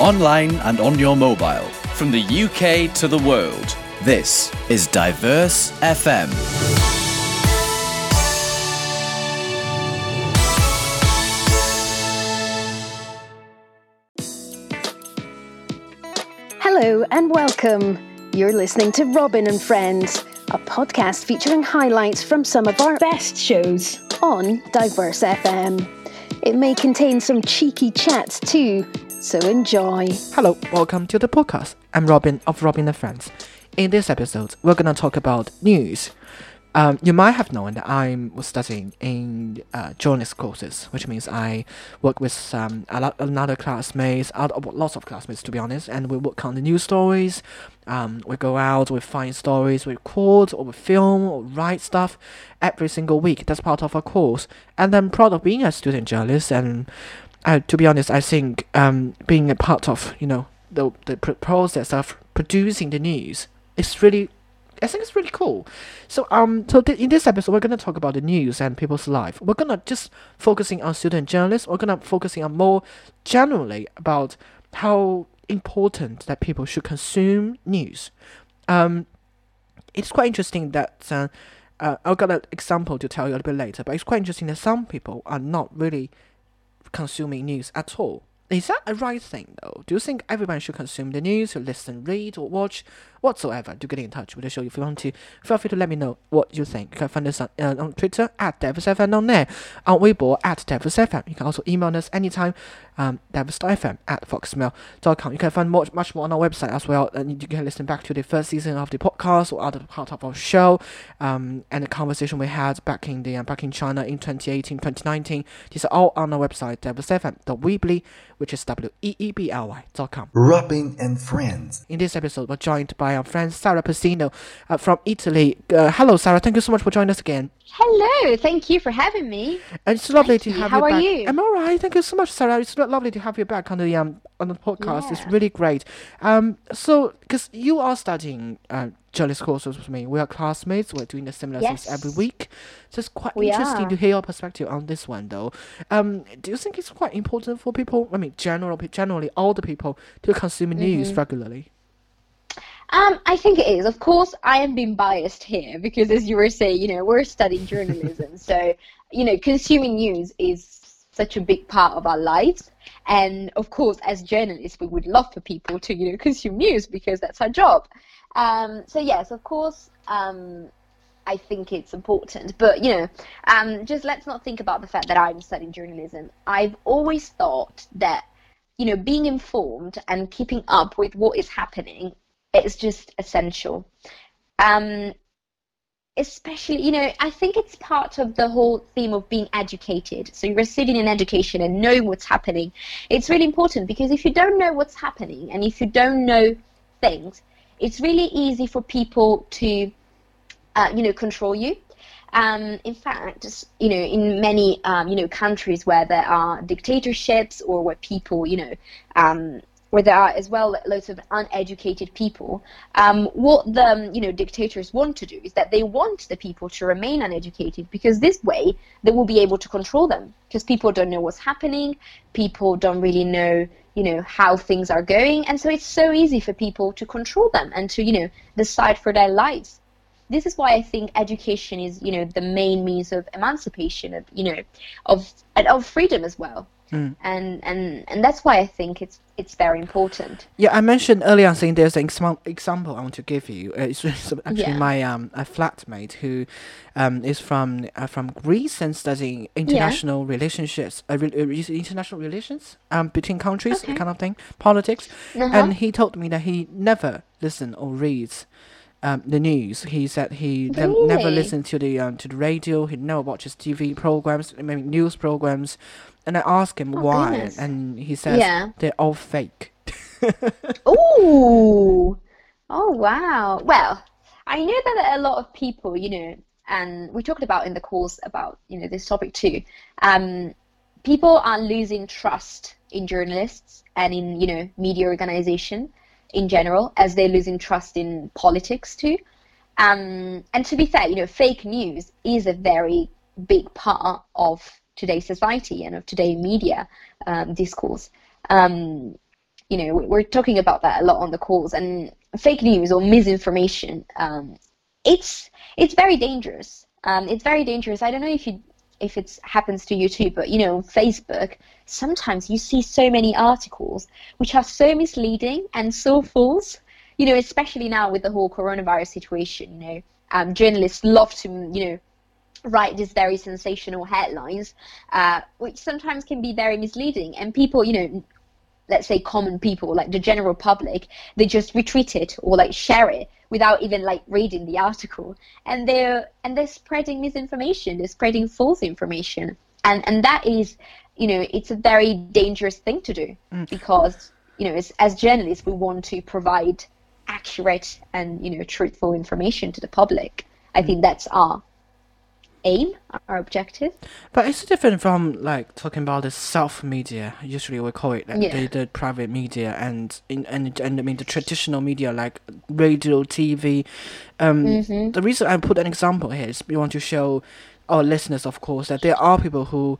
online and on your mobile, from the UK to the world. This is Diverse FM. Hello and welcome. You're listening to Robin and Friends, a podcast featuring highlights from some of our best shows on Diverse FM. It may contain some cheeky chats too, so enjoy. Hello, welcome to the podcast. I'm Robin of Robin and Friends. In this episode, we're gonna talk about news. Um, you might have known that I was studying in uh, journalist courses, which means I work with um, a lot, another classmates, lots of classmates to be honest, and we work on the news stories. Um, we go out, we find stories, we record or we film or write stuff every single week. That's part of our course, and I'm proud of being a student journalist. And uh, to be honest, I think um, being a part of you know the the process of producing the news is really I think it's really cool. So um, so th- in this episode, we're gonna talk about the news and people's life. We're gonna just focusing on student journalists. We're gonna focusing on more generally about how important that people should consume news. Um, it's quite interesting that uh, uh, I've got an example to tell you a little bit later. But it's quite interesting that some people are not really consuming news at all. Is that a right thing though? Do you think everyone should consume the news, or listen, read, or watch whatsoever to get in touch with the show? If you want to, feel free to let me know what you think. You can find us on, uh, on Twitter at DiverseFM on there, on Weibo at DiverseFM. You can also email us anytime, um, diverse.fm at foxmail.com. You can find much, much more on our website as well, and you can listen back to the first season of the podcast or other part of our show, um, and the conversation we had back in the uh, back in China in 2018, 2019. These are all on our website, diversefm.weebly which is W-E-E-B-L-Y dot com. Robin and Friends. In this episode, we're joined by our friend Sarah Pacino uh, from Italy. Uh, hello, Sarah. Thank you so much for joining us again. Hello. Thank you for having me. And it's lovely Thank to you. have How you are back. you? I'm all right. Thank you so much, Sarah. It's lo- lovely to have you back on the um on the podcast. It's really great. Um, so because you are studying uh, journalist courses with me, we are classmates. We're doing the similar things every week. So it's quite We interesting are. to hear your perspective on this one, though. Um, do you think it's quite important for people? I mean, general, generally, all the people to consume news Mm-hmm. regularly. Um, I think it is. Of course, I am being biased here because, as you were saying, you know, we're studying journalism, so you know, consuming news is such a big part of our lives. And of course, as journalists, we would love for people to, you know, consume news because that's our job. Um, so yes, of course, um, I think it's important. But you know, um, just let's not think about the fact that I'm studying journalism. I've always thought that you know, being informed and keeping up with what is happening is just essential. Um, especially, you know, I think it's part of the whole theme of being educated. So you're receiving an education and knowing what's happening. It's really important because if you don't know what's happening and if you don't know things, it's really easy for people to, uh, you know, control you. Um, in fact, you know, in many um, you know countries where there are dictatorships or where people, you know, um, where there are as well lots of uneducated people, um, what the um, you know dictators want to do is that they want the people to remain uneducated because this way they will be able to control them because people don't know what's happening, people don't really know you know how things are going, and so it's so easy for people to control them and to you know decide for their lives this is why I think education is, you know, the main means of emancipation, of you know, of and of freedom as well. And and and that's why I think it's it's very important. Yeah, I mentioned earlier I think there's an exam- example I want to give you. Uh, It's, actually Yeah. my um a flatmate who um is from uh, from Greece and studying international relationships, uh, re- uh, international relations um between countries, Okay. kind of thing, politics. Uh-huh. And he told me that he never listen or reads. Um, the news. He said he ne- never Really? listened to the um, to the radio. He never watches TV programs, I mean news programs. And I asked him Oh, why, goodness. and he says Yeah. they're all fake. Ooh, oh wow. Well, I know that a lot of people, you know, and we talked about in the course about you know this topic too. Um, people are losing trust in journalists and in you know media organization in general, as they're losing trust in politics too. Um, and to be fair, you know, fake news is a very big part of today's society and of today's media um, discourse. Um, you know, we- we're talking about that a lot on the calls, and fake news or misinformation, um, it's it's very dangerous. Um, it's very dangerous. I don't know if you if it happens to you too, but you know, Facebook, sometimes you see so many articles which are so misleading and so false. You know, especially now with the whole coronavirus situation. You know, um, journalists love to you know write these very sensational headlines, uh, which sometimes can be very misleading, and people, you know, let's say common people, like the general public, they just retweet it or like share it without even like reading the article, and they're and they're spreading misinformation, they're spreading false information, and and that is, you know, it's a very dangerous thing to do because you know, as, as journalists, we want to provide accurate and you know truthful information to the public. I think that's our aim, our objective. But it's different from like talking about the self media. Usually we call it like, Yeah. the, the private media and in and, and I mean the traditional media like radio, TV. Um, Mm-hmm. The reason I put an example here is we want to show our listeners, of course, that there are people who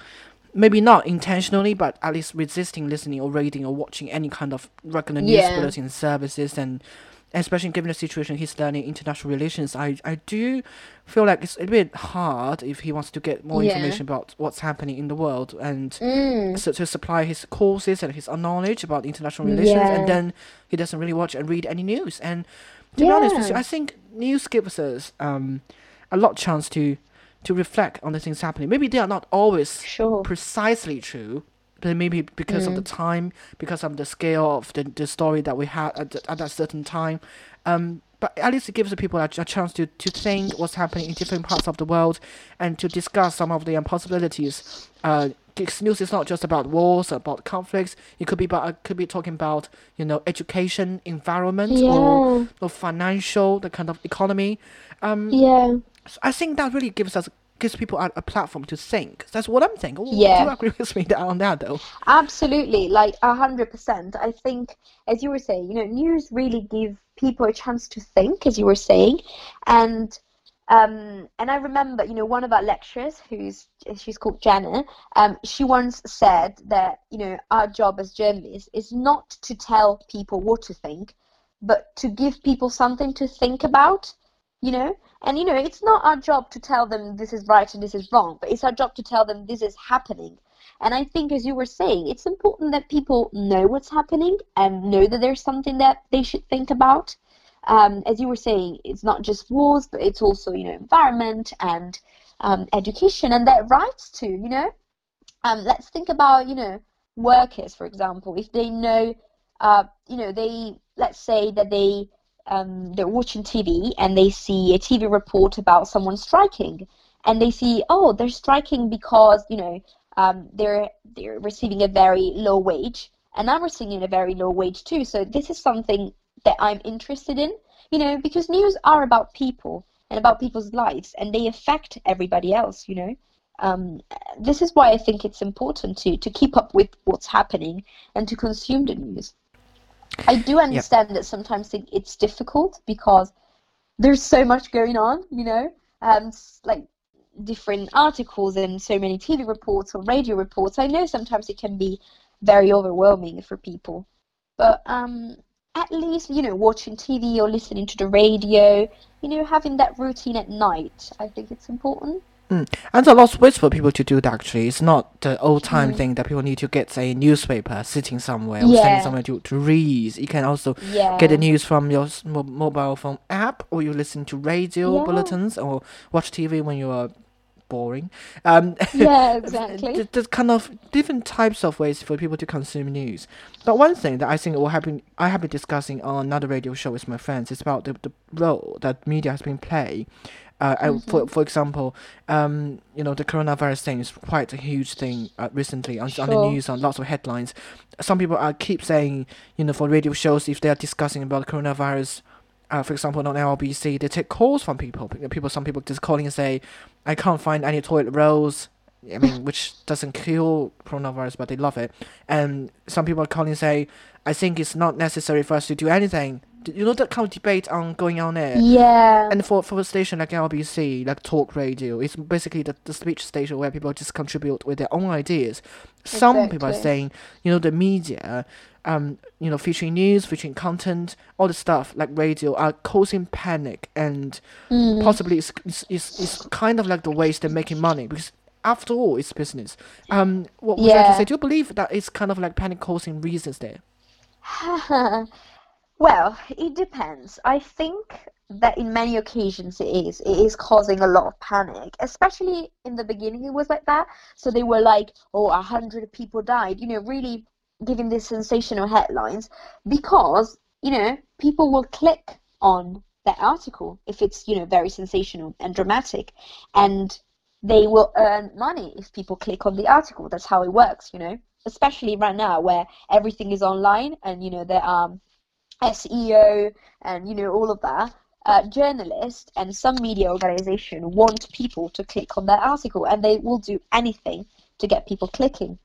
maybe not intentionally, but at least resisting listening or reading or watching any kind of regular news Yeah. bulletin services and especially given the situation he's learning international relations, I, I do feel like it's a bit hard if he wants to get more Yeah. information about what's happening in the world and Mm. so to supply his courses and his knowledge about international relations Yeah. and then he doesn't really watch and read any news and to be honest with you, I think news gives us um, a lot chance to to reflect on the things happening. Maybe they are not always Sure. precisely true, but maybe because of the time, because of the scale of the, the story that we had at, at that certain time. Um, but at least it gives the people a, a chance to, to think what's happening in different parts of the world and to discuss some of the impossibilities. Uh, news is not just about wars, about conflicts. It could be about, it could be talking about you know education, environment, or or financial, the kind of economy. Um, Yeah. so I think that really gives us gives people a, a platform to think. That's what I'm thinking. Yeah. Do you agree with me on that though? Absolutely, like a hundred percent. I think, as you were saying, you know, news really give people a chance to think, as you were saying, and um, and I remember, you know, one of our lecturers, who's she's called Jana, um, she once said that you know our job as journalists is not to tell people what to think, but to give people something to think about, you know. And you know, it's not our job to tell them this is right and this is wrong, but it's our job to tell them this is happening. And I think, as you were saying, it's important that people know what's happening and know that there's something that they should think about. Um, as you were saying, it's not just wars, but it's also, you know, environment and um, education and their rights too, you know. Um, let's think about, you know, workers, for example, if they know, uh, you know, they, let's say that they, um, they're watching TV and they see a TV report about someone striking and they see, oh, they're striking because, you know, um, they're they're receiving a very low wage, and I'm receiving a very low wage too. So this is something that I'm interested in, you know, because news are about people and about people's lives, and they affect everybody else, you know. Um, this is why I think it's important to to keep up with what's happening and to consume the news. I do understand that sometimes it, it's difficult because there's so much going on, you know, um, like different articles and so many TV reports or radio reports. I know sometimes it can be very overwhelming for people, but um, at least you know watching TV or listening to the radio, you know, having that routine at night. I think it's important. And there are lots of ways for people to do that actually. It's not the old time Mm. thing that people need to get a newspaper sitting somewhere or Yeah. standing somewhere to, to read. You can also Yeah. get the news from your mobile phone app or you listen to radio Yeah. bulletins or watch TV when you are boring. Um, Yeah, exactly. There's kind of different types of ways for people to consume news. But one thing that I think will happen, I have been discussing on another radio show with my friends is about the, the role that media has been playing. Uh, I- for for example, um, you know, the coronavirus thing is quite a huge thing uh, recently on, on the news, on lots of headlines. Some people are keep saying, you know, for radio shows, if they are discussing about coronavirus, uh, for example, on LBC, they take calls from people. People, some people just calling and say, I can't find any toilet rolls I mean, which doesn't kill coronavirus, but they love it. And some people are calling and say, I think it's not necessary for us to do anything. You know that kind of debate on going on there. Yeah. And for for a station like LBC, like talk radio, it's basically the, the speech station where people just contribute with their own ideas. Some people are saying, you know, the media, um, you know, featuring news, featuring content, all the stuff like radio are causing panic and Mm. possibly it's, it's, it's, it's kind of like the ways they're making money because after all, it's business. Um, what was I to say? Do you believe that it's kind of like panic causing reasons there? well, it depends. I think that in many occasions it is. It is causing a lot of panic, especially in the beginning. It was like that. So they were like, "Oh, a hundred people died," you know, really giving these sensational headlines because you know people will click on that article if it's you know very sensational and dramatic, and they will earn money if people click on the article. That's how it works, you know. Especially right now where everything is online and you know there are SEO and you know all of that. Uh, journalists and some media organization want people to click on their article, and they will do anything to get people clicking.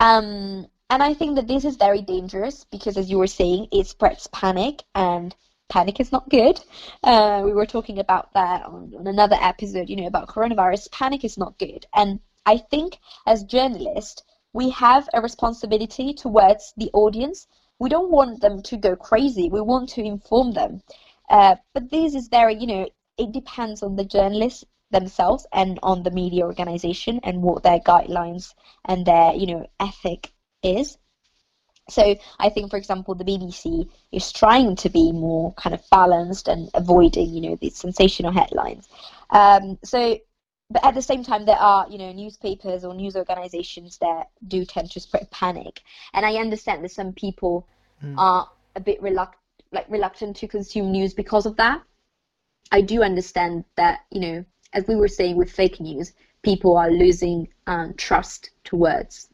Um, and I think that this is very dangerous because, as you were saying, it spreads panic, and panic is not good. Uh, we were talking about that on, on another episode, you know, about coronavirus. Panic is not good, and I think as journalists, we have a responsibility towards the audience. We don't want them to go crazy. We want to inform them. Uh, but this is very, you know, it depends on the journalists themselves and on the media organization and what their guidelines and their, you know, ethic is. So I think, for example, the BBC is trying to be more kind of balanced and avoiding, you know, these sensational headlines. Um, so, but at the same time, there are, you know, newspapers or news organizations that do tend to spread panic, and I understand that some people are a bit reluctant, like reluctant to consume news because of that. I do understand that, you know, as we were saying with fake news, people are losing um, trust towards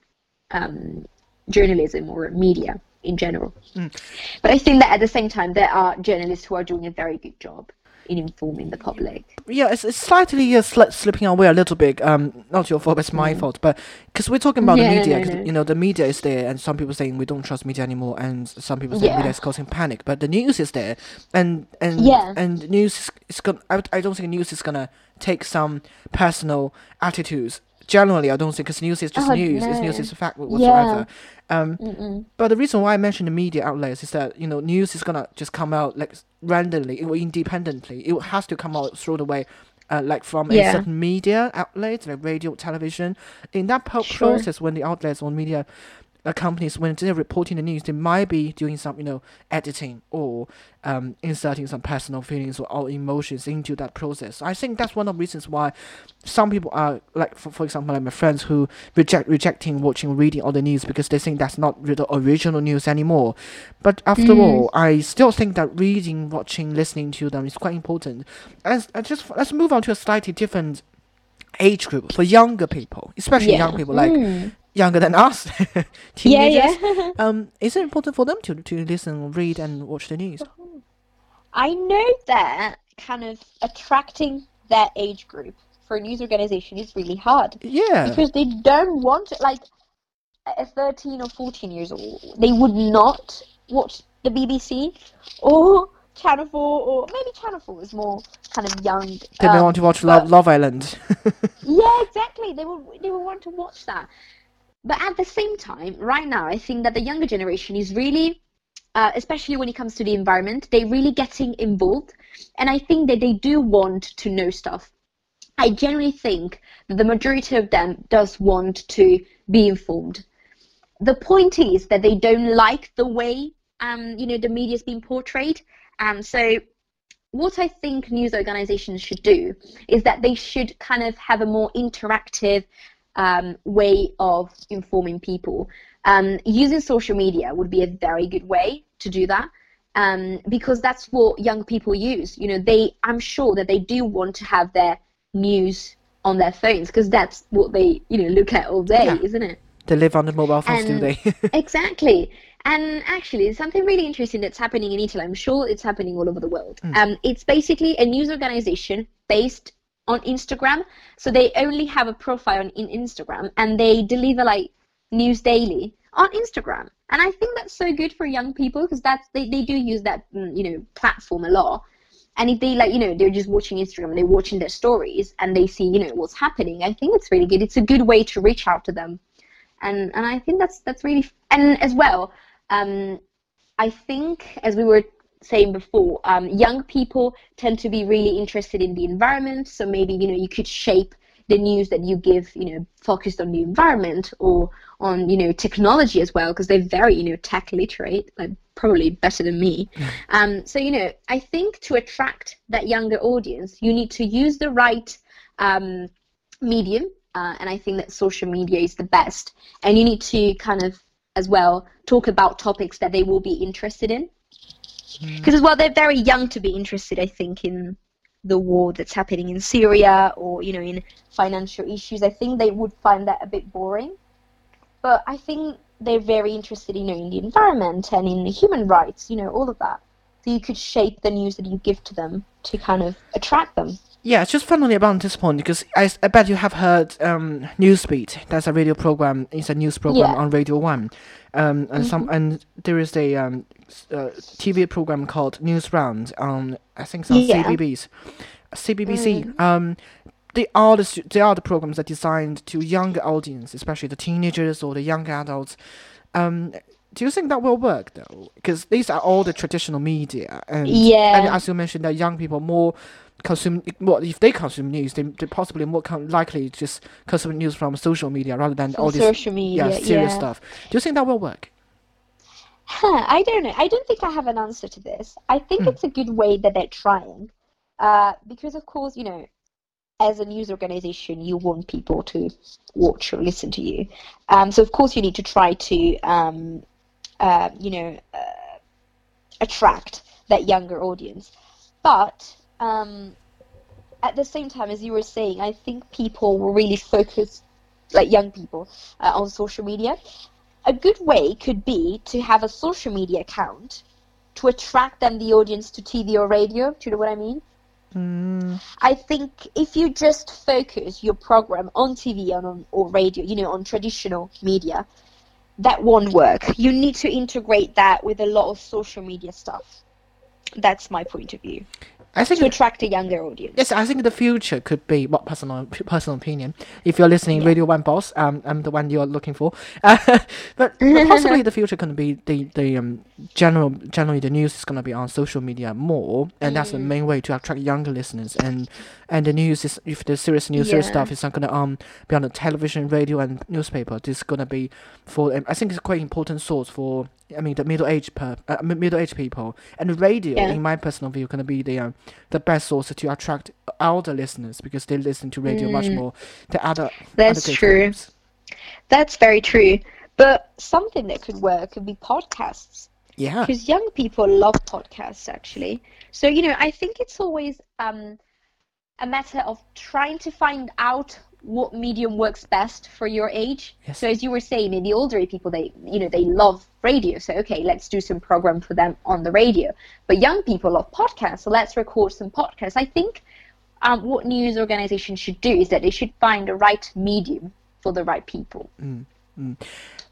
um, journalism or media in general. But I think that at the same time, there are journalists who are doing a very good job in informing the public. yeah, it's, it's slightly uh, sli- slipping away a little bit. Um, not your fault, it's my fault. But because we're talking about Mm. Yeah, the no, media, no. you know, the media is there, and some people saying we don't trust media anymore, and some people saying Yeah. media is causing panic. But the news is there, and and Yeah. and news is, is gonna. I, I don't think news is gonna take some personal attitudes. Generally, I don't think because news is just Oh, news. It's news is a fact whatsoever. Um, Mm-mm. but the reason why I mentioned the media outlets is that you know news is gonna just come out like randomly or independently. It has to come out through the way, uh, like from a certain media outlet, like radio, television. In that po- Sure. process, when the outlets or media uh, companies when they're reporting the news, they might be doing some you know editing or um, inserting some personal feelings or, or emotions into that process. I think that's one of the reasons why some people are like, for, for example, like my friends who reject rejecting watching reading all the news because they think that's not the original news anymore. But after Mm. all, I still think that reading, watching, listening to them is quite important. And I just let's move on to a slightly different age group for younger people, especially Yeah. young people like Mm. Younger than us, teenagers. yeah. Um, is it important for them to to listen, read, and watch the news? I know that kind of attracting that age group for a news organization is really hard Yeah, because they don't want like a 13 or 14 years old they would not watch the BBC or Channel 4 or maybe Channel 4 is more kind of young they may um, want to watch Love, Love Island. yeah, exactly. They will they will want to watch that. But at the same time, right now, I think that the younger generation is really, uh, especially when it comes to the environment, they're really getting involved, and I think that they do want to know stuff. I generally think that the majority of them does want to be informed. The point is that they don't like the way um, you know the media is being portrayed. Um, so what I think news organizations should do is that they should kind of have a more interactive um, way of informing people. Um, using social media would be a very good way to do that um, because that's what young people use. You know, they I'm sure that they do want to have their news on their phones because that's what they you know look at all day, Yeah. isn't it? they live on the mobile phones, do And- they? exactly. And actually, something really interesting that's happening in Italy, I'm sure it's happening all over the world. Mm. Um, it's basically a news organization based on Instagram. So they only have a profile on in Instagram and they deliver like news daily on Instagram. And I think that's so good for young people because that's they, they do use that mm, you know platform a lot. And if they like you know they're just watching Instagram, they're watching their stories and they see you know what's happening. I think it's really good. It's a good way to reach out to them, and and I think that's that's really and as well. Um, I think as we were saying before, um, young people tend to be really interested in the environment. So maybe you know you could shape the news that you give, you know, focused on the environment or on you know technology as well, because they're very you know tech literate, like probably better than me. um, so you know, I think to attract that younger audience, you need to use the right um, medium, uh, and I think that social media is the best. And you need to kind of as well talk about topics that they will be interested in because well they're very young to be interested i think in the war that's happening in syria or you know in financial issues. I think they would find that a bit boring. But i think they're very interested you know in the environment and in human rights you know all of that. So you could shape the news that you give to them to kind of attract them Yeah, it's just funnily about this point because I, I bet you have heard um, Newsbeat. That's a radio program. It's a news program Yeah. on Radio One, um, and some and there is a um, uh, TV program called Newsround on I think it's on Yeah. CBBS, CBBC. Um, they are the they are the programs that are designed to younger audience, especially the teenagers or the young adults. Um, do you think that will work though? Because these are all the traditional media, and Yeah. and as you mentioned, that young people more consume. Well, if they consume news, they they possibly more con- likely to just consume news from social media rather than From all this social media, yeah serious yeah. stuff. Do you think that will work? Huh, I don't know. I don't think I have an answer to this. I think Hmm. it's a good way that they're trying, uh, because of course, you know, as a news organization, you want people to watch or listen to you. Um, so of course, you need to try to, um, uh, you know, uh, attract that younger audience. But um, at the same time, as you were saying, I think people will really focus, like young people, uh, on social media a good way could be to have a social media account to attract then the audience to TV or radio. Do you know what I mean? I think if you just focus your program on TV and on or radio, you know, on traditional media, that won't work. You need to integrate that with a lot of social media stuff. That's my point of view. I think To attract a younger audience. Yes, I think the future could be what personal personal opinion. If you're listening, Radio One boss, um, I'm the one you're looking for. Uh, but, but possibly the future can be the the um general generally the news is gonna be on social media more, and that's the main way to attract younger listeners. And and the news is if the serious news, serious stuff is not gonna um be on the television, radio, and newspaper. This is gonna be for um, I think it's quite important source for. I mean, the middle age per uh, middle age people and radio, Yeah. in my personal view, gonna be the um, the best source to attract older listeners because they listen to radio much more than other. Mm. That's other true. programs. That's very true. But something that could work could be podcasts. Yeah. because young people love podcasts actually so you know i think it's always um, a matter of trying to find out what medium works best for your age Yes. so as you were saying maybe older people they you know they love radio so okay let's do some program for them on the radio but young people love podcasts so let's record some podcasts i think um, what news organizations should do is that they should find the right medium for the right people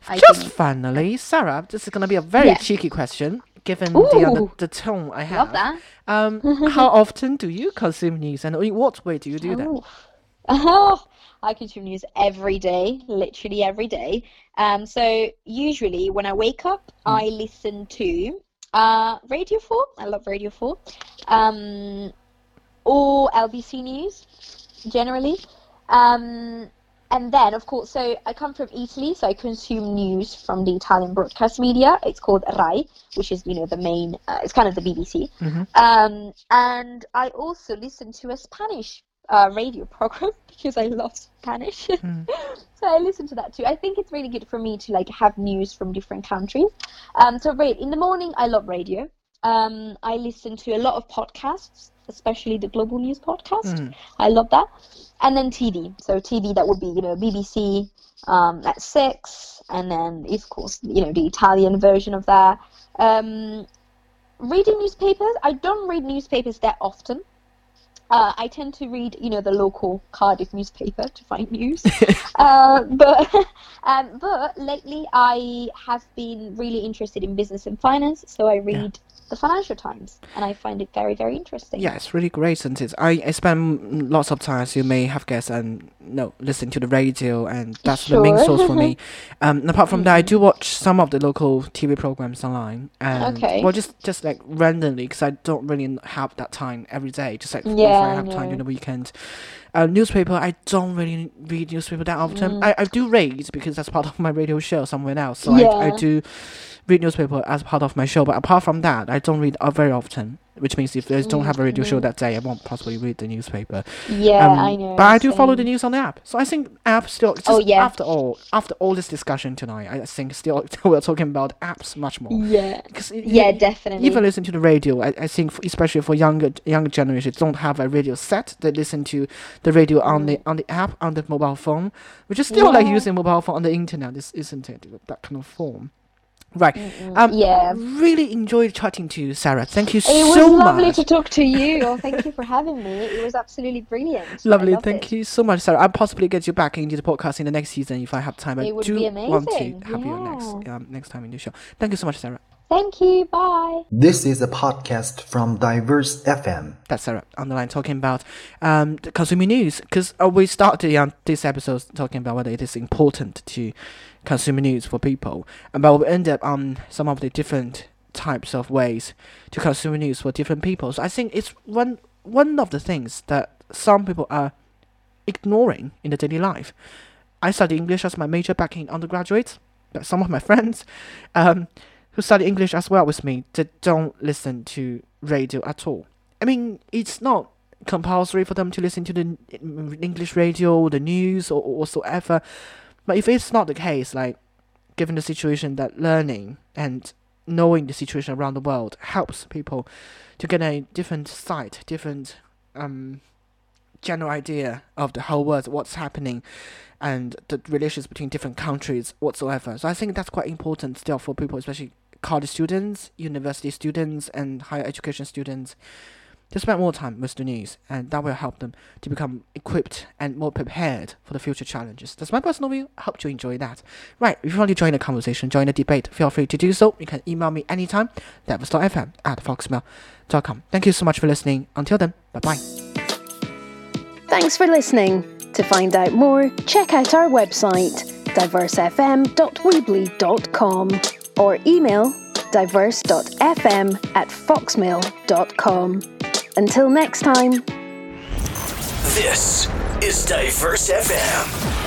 I Just think. finally, Sarah, this is gonna be a very Yeah. cheeky question, given the, uh, the the tone I have. love that Um, how often do you consume news, and in what way do you do that? Oh. I consume news every day, literally every day. Um, so usually when I wake up, I listen to uh, Radio 4. I love Radio 4. Um, or LBC News, generally. Um, and then, of course, so I come from Italy, so I consume news from the Italian broadcast media. It's called RAI, which is, you know, the main, uh, it's kind of the BBC. Um, and I also listen to a Spanish uh, radio program because I love Spanish. so I listen to that too. I think it's really good for me to like have news from different countries. Um, so right in the morning, I love radio. Um, I listen to a lot of podcasts, especially the Global News podcast. I love that. And then TV. So TV that would be you know BBC um, at six, and then of course you know the Italian version of that. Um, reading newspapers. I don't read newspapers that often. Uh, I tend to read, you know, the local Cardiff newspaper to find news. uh, but um, but lately, I have been really interested in business and finance, so I read the Financial Times, and I find it very, very interesting. Yeah, it's really great, isn't it? I, I spend lots of time, as you may have guessed, and no, listening to the radio, and that's the main source for me. Um, apart from that, I do watch some of the local TV programs online, and Okay. well, just just like randomly, because I don't really have that time every day. Just like if Yeah, I have time during the weekend. Uh, newspaper, I don't really read newspaper that often. Mm. I, I do read because that's part of my radio show somewhere else. So I, I do read newspaper as part of my show. But apart from that, I don't read uh, very often. Which means if I don't have a radio show Mhm. that day, I won't possibly read the newspaper. Yeah, Um, I know. But I do follow the news on the app. So I think app still. Just Oh, yeah. After all, after all this discussion tonight, I think still we're talking about apps much more. Yeah, yeah, you- definitely. even listen to the radio. I, I think, especially for younger younger generations, don't have a radio set. They listen to the radio on the on the app on the mobile phone, which is still like using mobile phone on the internet. This isn't it? That kind of form. Right. Um, yeah. Really enjoyed chatting to you, Sarah. Thank you so much. It was lovely much. to talk to you. Thank you for having me. It was absolutely brilliant. Lovely, thank it. you so much, Sarah. I'll possibly get you back into the podcast in the next season if I have time. I It would do be want to amazing, have you next um, next time in the show. Thank you so much, Sarah. Thank you. Bye. This is a podcast from Diverse FM. That's Sarah on the line talking about um, the consumer news because uh, we started um, this episode talking about whether it is important to consumer news for people, and but we end up on some of the different types of ways to consume news for different people. So I think it's one one of the things that some people are ignoring in the daily life. I studied English as my major back in undergraduate, but some of my friends um, who study English as well with me, they don't listen to radio at all. I mean, it's not compulsory for them to listen to the English radio, the news, or, or whatsoever. But if it's not the case, like, given the situation that learning and knowing the situation around the world helps people to get a different sight, different um, general idea of the whole world, what's happening, and the relations between different countries whatsoever. So I think that's quite important still for people, especially college students, university students, and higher education students, to spend more time with the news, and that will help them to become equipped and more prepared for the future challenges. That's my personal view. I hope you enjoy that. Right, if you want to join the conversation, join the debate, feel free to do so. You can email me anytime, fm at foxmail.com. Thank you so much for listening. Until then, bye bye. Thanks for listening. To find out more, check out our website, diversefm.weebly.com or email diverse.fm at foxmail.com. Until next time. This is Diverse FM.